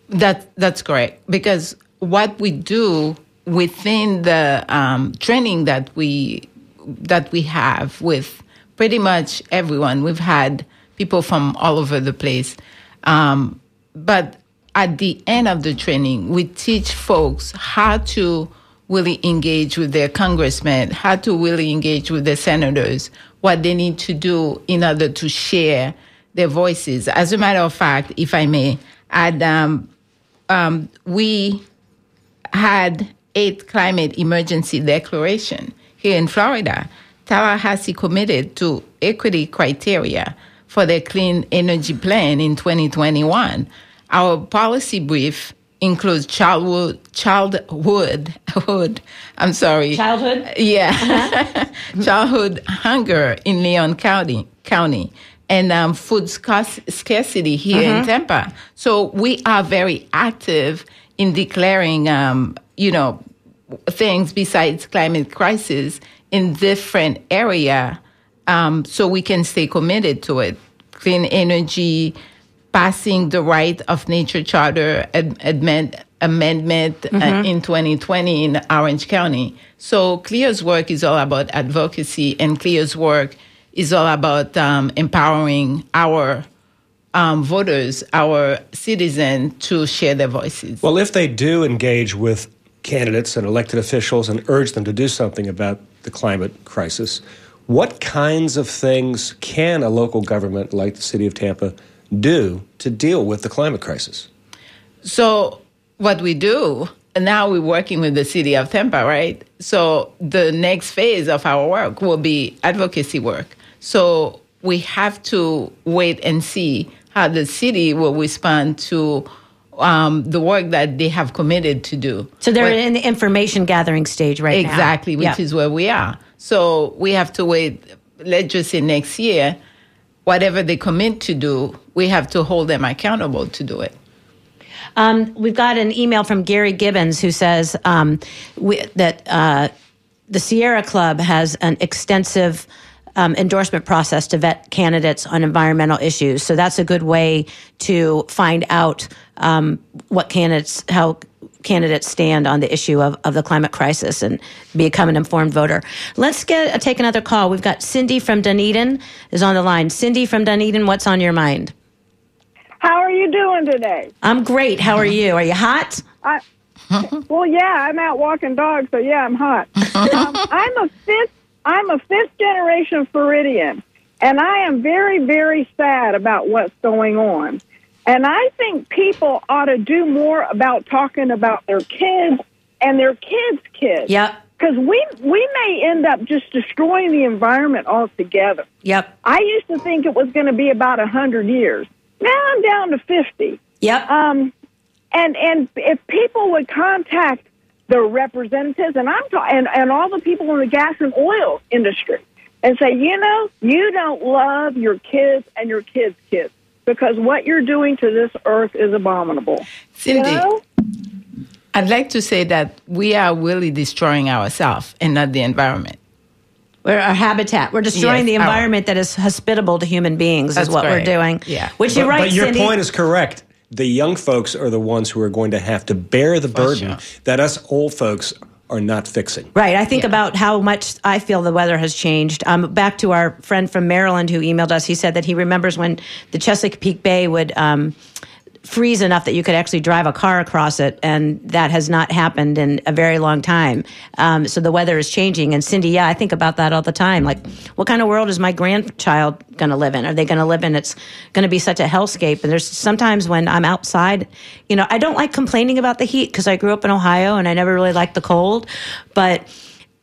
That that's correct because what we do within the um, training that we that we have with pretty much everyone, we've had people from all over the place, um, but at the end of the training, we teach folks how to really engage with their congressmen, how to really engage with their senators, what they need to do in order to share their voices. As a matter of fact, if I may add, um, um, we had eight climate emergency declaration here in Florida. Tallahassee committed to equity criteria for their clean energy plan in 2021. Our policy brief includes childhood, childhood, hood, I'm sorry, Childhood? yeah, childhood hunger in Leon County, County, and um, food scarce- scarcity here in Tampa. So we are very active in declaring, um, you know, things besides climate crisis in different area, um, so we can stay committed to it. Clean energy, passing the right of nature charter ad- amend, amendment uh, in 2020 in Orange County. So CLEO's work is all about advocacy, and CLEO's work is all about um, empowering our um, voters, our citizens, to share their voices. Well, if they do engage with candidates and elected officials and urge them to do something about the climate crisis, what kinds of things can a local government like the city of Tampa do to deal with the climate crisis? So what we do now we're working with the city of Tampa, right? So the next phase of our work will be advocacy work. So we have to wait and see how the city will respond to um, the work that they have committed to do. So they're But- in the information gathering stage right now. exactly, which Yeah. is where we are. So we have to wait. Let's just say next year, whatever they commit to do, we have to hold them accountable to do it. Um, we've got an email from Gary Gibbons who says um, we, that uh, the Sierra Club has an extensive um, endorsement process to vet candidates on environmental issues. So that's a good way to find out um, what candidates, how candidates stand on the issue of, of the climate crisis and become an informed voter. Let's get uh, take another call. We've got Cindy from Dunedin is on the line. Cindy from Dunedin, what's on your mind? How are you doing today? I'm great. How are you? Are you hot? I, well, yeah, I'm out walking dogs, so yeah, I'm hot. um, I'm a fifth. I'm a fifth generation Floridian, and I am very, very sad about what's going on. And I think people ought to do more about talking about their kids and their kids' kids. Yep. Because we we may end up just destroying the environment altogether. Yep. I used to think it was going to be about a hundred years. Now I'm down to fifty. Yep. Um, and and if people would contact the representatives, and I'm ta- and and all the people in the gas and oil industry, and say, you know, you don't love your kids and your kids' kids because what you're doing to this earth is abominable. Cindy, You know? I'd like to say that we are really destroying ourselves and not the environment. We're our habitat. We're destroying Yes, the our- environment that is hospitable to human beings. That's is what correct. we're doing. Yeah. Which you're right, but your Cindy. point is correct. The young folks are the ones who are going to have to bear the burden sure. that us old folks are not fixing. Right. I think Yeah. about how much I feel the weather has changed. Um, back to our friend from Maryland who emailed us. He said that he remembers when the Chesapeake Bay would um, freeze enough that you could actually drive a car across it, and that has not happened in a very long time. Um, so the weather is changing. And Cindy, yeah, I think about that all the time. Like, what kind of world is my grandchild going to live in? Are they going to live in? It's going to be such a hellscape. And there's sometimes when I'm outside, you know, I don't like complaining about the heat because I grew up in Ohio and I never really liked the cold, but.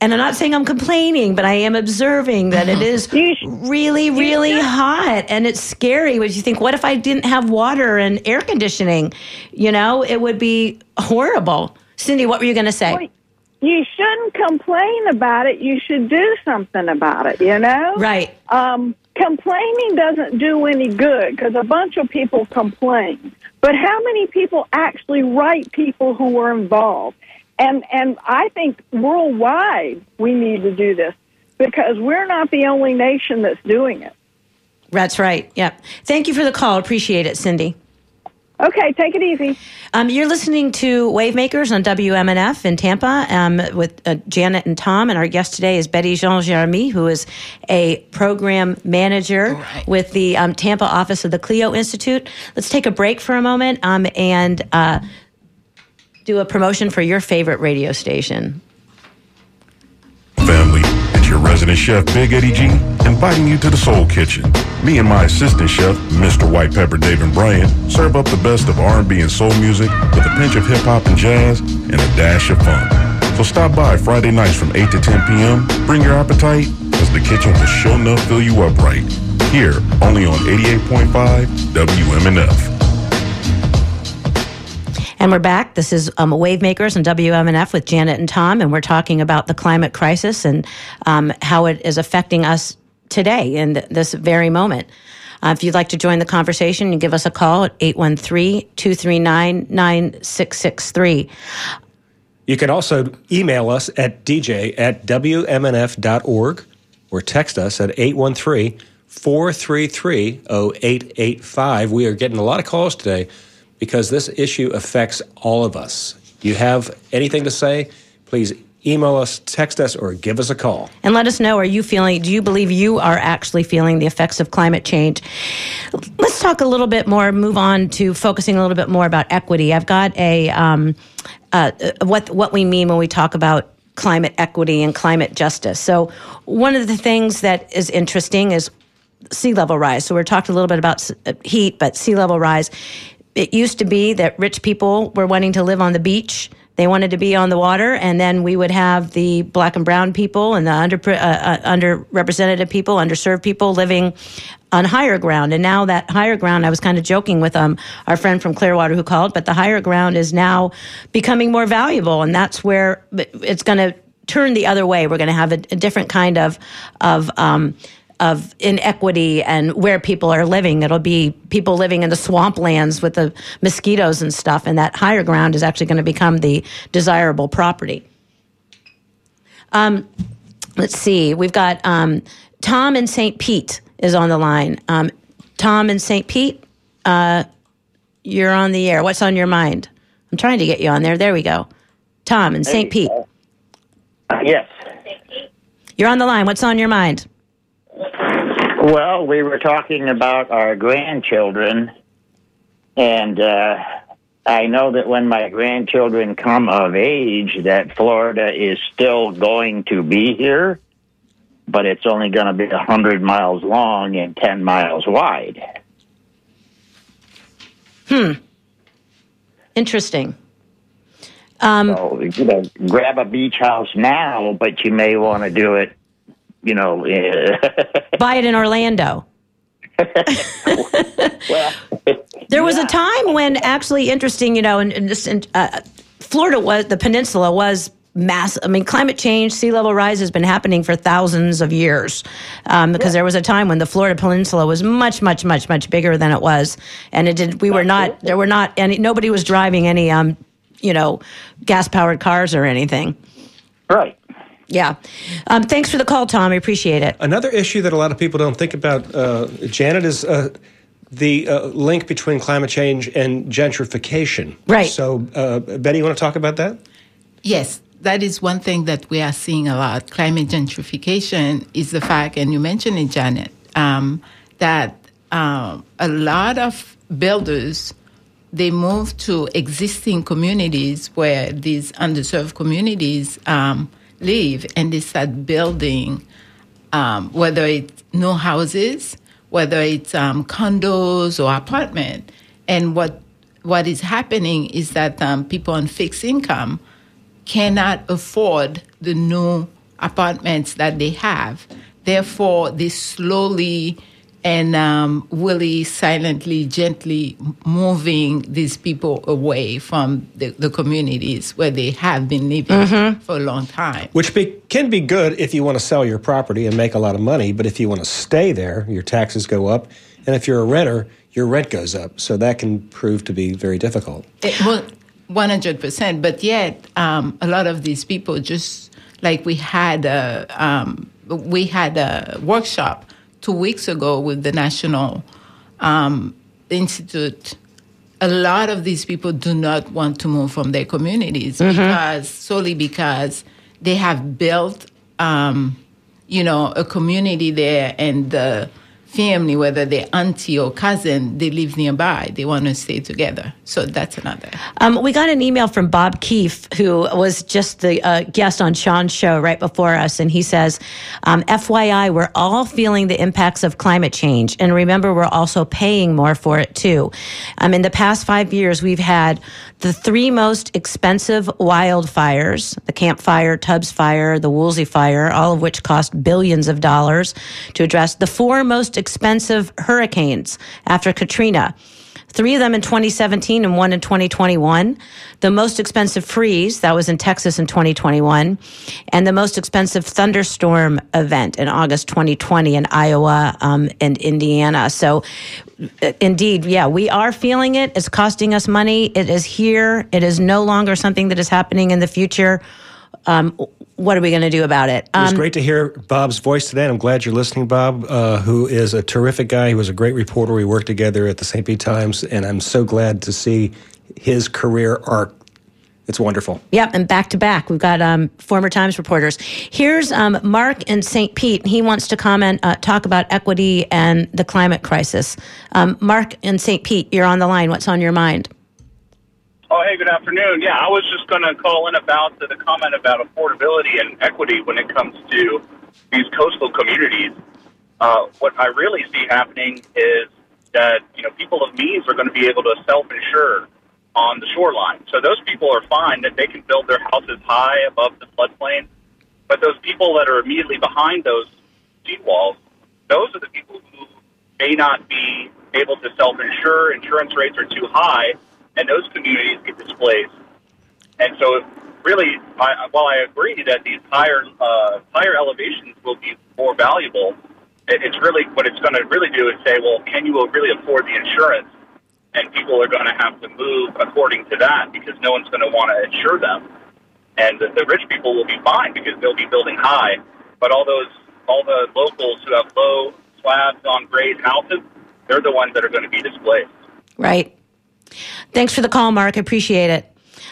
And I'm not saying I'm complaining, but I am observing that it is really, really hot. And it's scary when you think, what if I didn't have water and air conditioning? You know, it would be horrible. Cindy, what were you going to say? You shouldn't complain about it. You should do something about it, you know? Right. Um, complaining doesn't do any good because a bunch of people complain. But how many people actually write people who were involved? And and I think worldwide we need to do this because we're not the only nation that's doing it. That's right. Yep. Thank you for the call. Appreciate it, Cindy. Okay, take it easy. Um, you're listening to Wavemakers on WMNF in Tampa um, with uh, Janet and Tom, and our guest today is Betty Jean Germain, who is a program manager right. with the um, Tampa office of the CLEO Institute. Let's take a break for a moment um, and uh, do a promotion for your favorite radio station. Family, it's your resident chef, Big Eddie G, inviting you to the Soul Kitchen. Me and my assistant chef, Mr. White Pepper David Bryant, serve up the best of R&B and soul music with a pinch of hip hop and jazz and a dash of fun. So stop by Friday nights from 8 to 10 p.m. Bring your appetite, as the kitchen will sure enough fill you up right. Here, only on 88.5 WMNF. And we're back. This is um, Wave Makers and WMNF with Janet and Tom, and we're talking about the climate crisis and um, how it is affecting us today in th- this very moment. Uh, if you'd like to join the conversation, you give us a call at 813 239 9663. You can also email us at dj at wmnf.org or text us at 813 433 0885. We are getting a lot of calls today because this issue affects all of us. You have anything to say? Please email us, text us, or give us a call. And let us know are you feeling, do you believe you are actually feeling the effects of climate change? Let's talk a little bit more, move on to focusing a little bit more about equity. I've got a, um, uh, what, what we mean when we talk about climate equity and climate justice. So, one of the things that is interesting is sea level rise. So, we're talking a little bit about uh, heat, but sea level rise. It used to be that rich people were wanting to live on the beach. They wanted to be on the water, and then we would have the black and brown people and the under uh, uh, underrepresented people, underserved people living on higher ground. And now that higher ground, I was kind of joking with um, our friend from Clearwater who called, but the higher ground is now becoming more valuable, and that's where it's going to turn the other way. We're going to have a, a different kind of of um, of inequity and where people are living. It'll be people living in the swamplands with the mosquitoes and stuff, and that higher ground is actually going to become the desirable property. Um, let's see. We've got um, Tom in St. Pete is on the line. Um, Tom in St. Pete, uh, you're on the air. What's on your mind? I'm trying to get you on there. There we go. Tom in St. Pete. Uh, yes. You're on the line. What's on your mind? Well, we were talking about our grandchildren, and uh, I know that when my grandchildren come of age, that Florida is still going to be here, but it's only going to be a hundred miles long and ten miles wide. Hmm. Interesting. Um, so, you know, grab a beach house now, but you may want to do it, you know. buy it in Orlando. well, there was a time when actually interesting, you know, and, and this, and, uh, Florida was the peninsula was mass. I mean, climate change, sea level rise has been happening for thousands of years. Um, because yeah. there was a time when the Florida peninsula was much, much, much, much bigger than it was, and it did. We were not. There were not any. Nobody was driving any. Um, you know, gas powered cars or anything. Right. Yeah. Um, thanks for the call, Tom. I appreciate it. Another issue that a lot of people don't think about, uh, Janet, is uh, the uh, link between climate change and gentrification. Right. So, uh, Betty, you want to talk about that? Yes. That is one thing that we are seeing a lot. Climate gentrification is the fact, and you mentioned it, Janet, um, that um, a lot of builders they move to existing communities where these underserved communities um, live and they start building, um, whether it's new houses, whether it's um, condos or apartment. And what what is happening is that um, people on fixed income cannot afford the new apartments that they have. Therefore, they slowly and um, really silently, gently moving these people away from the, the communities where they have been living Mm-hmm. for a long time. Which be, can be good if you want to sell your property and make a lot of money, but if you want to stay there, your taxes go up. And if you're a renter, your rent goes up. So that can prove to be very difficult. It, well, 100%. But yet, um, a lot of these people just like we had a, um, we had a workshop two weeks ago with the National um, Institute. A lot of these people do not want to move from their communities because solely because they have built, um, you know, a community there and the family, whether they're auntie or cousin, they live nearby. They want to stay together. So that's another. Um, we got an email from Bob Keefe, who was just the uh, guest on Sean's show right before us, and he says, um, "FYI, we're all feeling the impacts of climate change, and remember, we're also paying more for it too. Um, in the past five years, we've had the three most expensive wildfires: the Camp Fire, Tubbs Fire, the Woolsey Fire, all of which cost billions of dollars to address. The four most expensive hurricanes after Katrina." three of them in 2017 and one in 2021. The most expensive freeze, that was in Texas in 2021, and the most expensive thunderstorm event in August 2020 in Iowa um, and Indiana. So, uh, indeed, yeah, we are feeling it. It's costing us money. It is here. It is no longer something that is happening in the future. Um, what are we going to do about it? It was Um, great to hear Bob's voice today. and I'm glad you're listening, Bob, uh, who is a terrific guy. He was a great reporter. We worked together at the St. Pete Times, and I'm so glad to see his career arc. It's wonderful. Yep, and back to back, we've got um, former Times reporters. Here's um, Mark in St. Pete. He wants to comment, uh, talk about equity and the climate crisis. Um, Mark in St. Pete, you're on the line. What's on your mind? Oh, hey, good afternoon. Yeah, I was just going to call in about the, the comment about affordability and equity when it comes to these coastal communities. Uh, what I really see happening is that you know people of means are going to be able to self-insure on the shoreline. So those people are fine that they can build their houses high above the floodplain. But those people that are immediately behind those seawalls, those are the people who may not be able to self-insure. Insurance rates are too high, and those communities get displaced. And so, really, I, while I agree that these higher uh, higher elevations will be more valuable, it, it's really what it's going to really do is say, well, can you really afford the insurance? And people are going to have to move according to that because no one's going to want to insure them. And the, the rich people will be fine because they'll be building high. But all those all the locals who have low slabs on grade houses, they're the ones that are going to be displaced. Right. Thanks for the call, Mark. I appreciate it.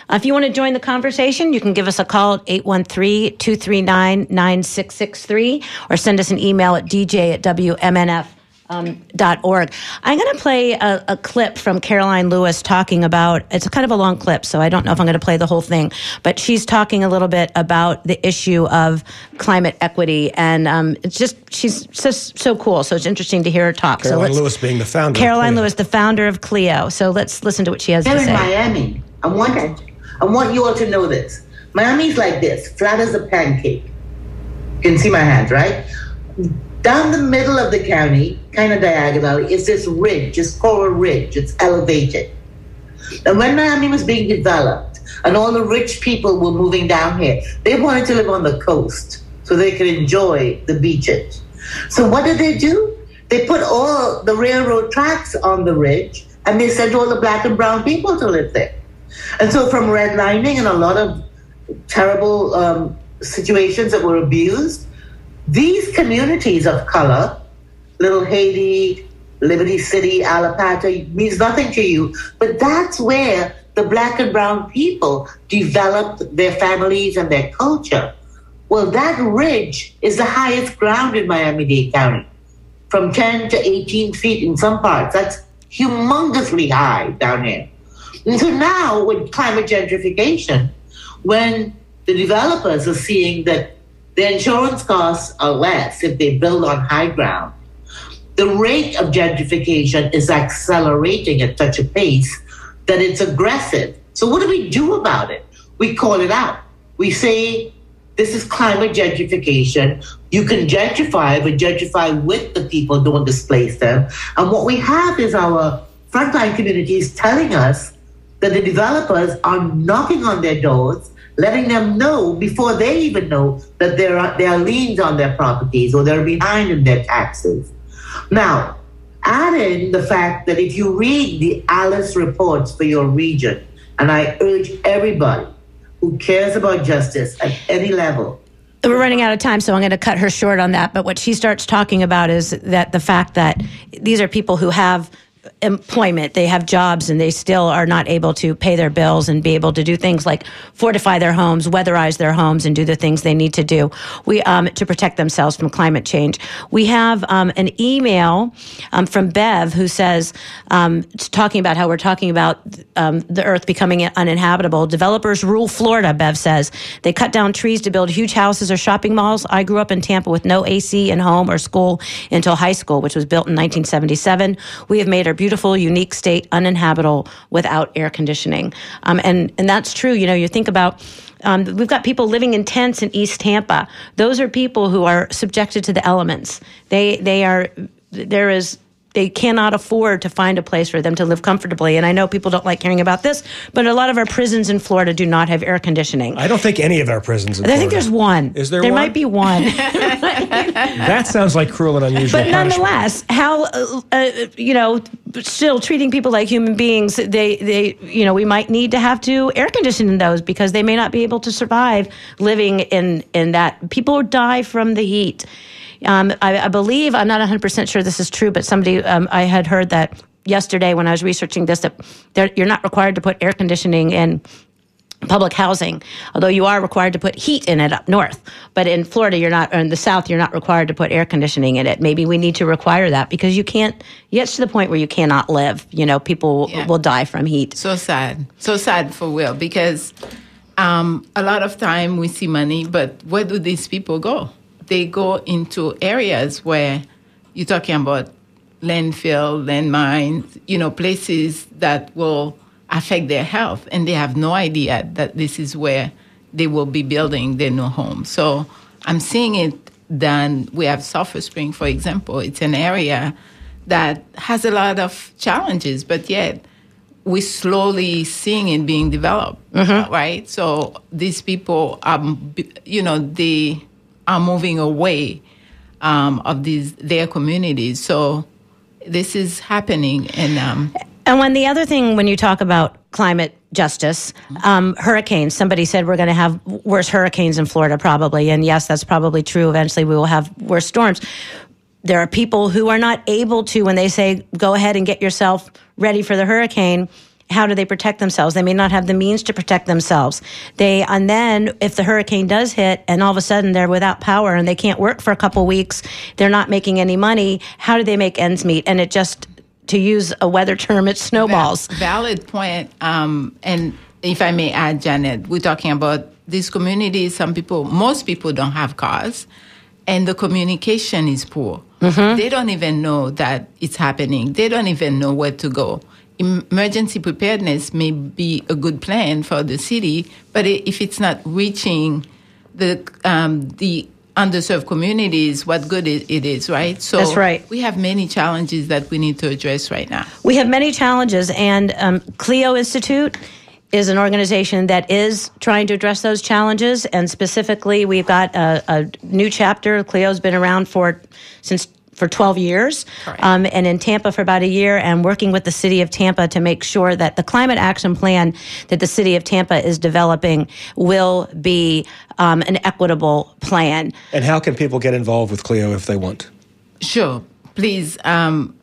Uh, if you want to join the conversation, you can give us a call at 813 239 9663 or send us an email at dj at WMNF. Um, dot org. I'm going to play a, a clip from Caroline Lewis talking about. It's kind of a long clip, so I don't know if I'm going to play the whole thing. But she's talking a little bit about the issue of climate equity, and um, it's just she's just so cool. So it's interesting to hear her talk. so Caroline let's, Lewis being the founder. of Caroline CLEO. Lewis, the founder of CLEO. So let's listen to what she has Here to in say. Miami, I want I want you all to know this. Miami's like this, flat as a pancake. You can see my hands, right? Down the middle of the county, kind of diagonally, is this ridge, this coral ridge. It's elevated. And when Miami was being developed, and all the rich people were moving down here, they wanted to live on the coast so they could enjoy the beaches. So what did they do? They put all the railroad tracks on the ridge, and they sent all the black and brown people to live there. And so, from redlining and a lot of terrible um, situations that were abused, these communities of color, Little Haiti, Liberty City, Allapattah, means nothing to you, but that's where the black and brown people developed their families and their culture. Well, that ridge is the highest ground in Miami Dade County, from 10 to 18 feet in some parts. That's humongously high down here. And so now, with climate gentrification, when the developers are seeing that the insurance costs are less if they build on high ground, the rate of gentrification is accelerating at such a pace that it's aggressive. So, what do we do about it? We call it out. We say this is climate gentrification. You can gentrify, but gentrify with the people, don't displace them. And what we have is our frontline communities telling us that the developers are knocking on their doors, letting them know before they even know that there are, there are liens on their properties or they're behind in their taxes. Now, add in the fact that if you read the ALICE reports for your region, and I urge everybody who cares about justice at any level we're running out of time, so I'm going to cut her short on that. But what she starts talking about is that the fact that these are people who have employment. They have jobs and they still are not able to pay their bills and be able to do things like fortify their homes, weatherize their homes, and do the things they need to do. We um, to protect themselves from climate change. We have um, an email um, from Bev who says, um, talking about how we're talking about um, the Earth becoming uninhabitable. Developers rule Florida. Bev says they cut down trees to build huge houses or shopping malls. I grew up in Tampa with no AC in home or school until high school, which was built in 1977. We have made our beautiful, unique state uninhabitable without air conditioning. Um, and, and that's true. You know, you think about um, we've got people living in tents in East Tampa. Those are people who are subjected to the elements. They, they are, there is they cannot afford to find a place for them to live comfortably. And I know people don't like hearing about this, but a lot of our prisons in Florida do not have air conditioning. I don't think any of our prisons. In I Florida. think there's one. Is there? There one? might be one. that sounds like cruel and unusual. But nonetheless, how uh, uh, you know, still treating people like human beings. They they you know we might need to have to air condition those because they may not be able to survive living in in that. People die from the heat. Um, I, I, believe I'm not 100 percent sure this is true, but somebody um, I had heard that yesterday when I was researching this that you're not required to put air conditioning in public housing, although you are required to put heat in it up north. But in Florida, you're not, or in the south, you're not required to put air conditioning in it. Maybe we need to require that because you can't, you get to the point where you cannot live. You know, people yeah. will die from heat. So sad. So sad for Will because um, a lot of time we see money, but where do these people go? They go into areas where you're talking about landfill, landmines, you know, places that will affect their health, and they have no idea that this is where they will be building their new home. So I'm seeing it done. We have Sulphur Spring, for example. It's an area that has a lot of challenges, but yet we're slowly seeing it being developed, mm-hmm. right? So these people are, you know, they are moving away um, of these their communities. So this is happening, and um, and when the other thing, when you talk about climate justice, um, hurricanes, somebody said we're going to have worse hurricanes in Florida probably. And yes, that's probably true. Eventually we will have worse storms. There are people who are not able to, when they say, go ahead and get yourself ready for the hurricane, how do they protect themselves? They may not have the means to protect themselves. They and then if the hurricane does hit and all of a sudden they're without power and they can't work for a couple weeks, they're not making any money. How do they make ends meet? And it just to use a weather term, it snowballs. valid point. Um, and if I may add, Janet, we're talking about these communities. Some people, most people don't have cars, and the communication is poor. Mm-hmm. They don't even know that it's happening. They don't even know where to go. Emergency preparedness may be a good plan for the city, but if it's not reaching the um, the underserved communities what good it is, right? So that's right. We have many challenges that we need to address right now. We have many challenges, and um, CLEO Institute is an organization that is trying to address those challenges. And specifically, we've got a, a new chapter. CLEO's been around for since for 12 years um, and in Tampa for about a year and working with the city of Tampa to make sure that the climate action plan that the city of Tampa is developing will be um, an equitable plan. And how can people get involved with CLEO if they want? Sure. Please, um,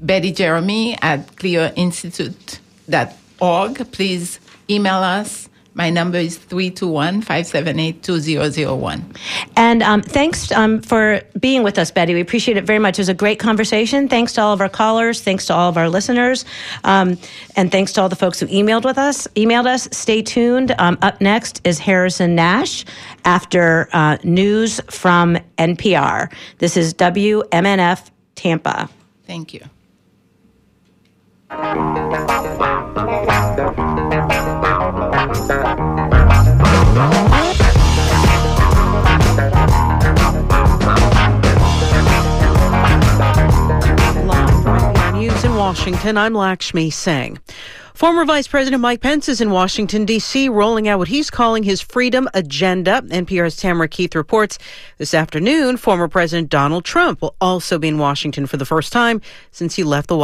Betty Germain at cleoinstitute.org. Please email us my number is 321 578 2001. And um, thanks um, for being with us, Betty. We appreciate it very much. It was a great conversation. Thanks to all of our callers. Thanks to all of our listeners. Um, and thanks to all the folks who emailed with us. Emailed us. Stay tuned. Um, up next is Harrison Nash after uh, news from NPR. This is WMNF Tampa. Thank you. Washington. I'm Lakshmi Singh. Former Vice President Mike Pence is in Washington, D.C., rolling out what he's calling his freedom agenda. NPR's Tamara Keith reports this afternoon, former President Donald Trump will also be in Washington for the first time since he left the White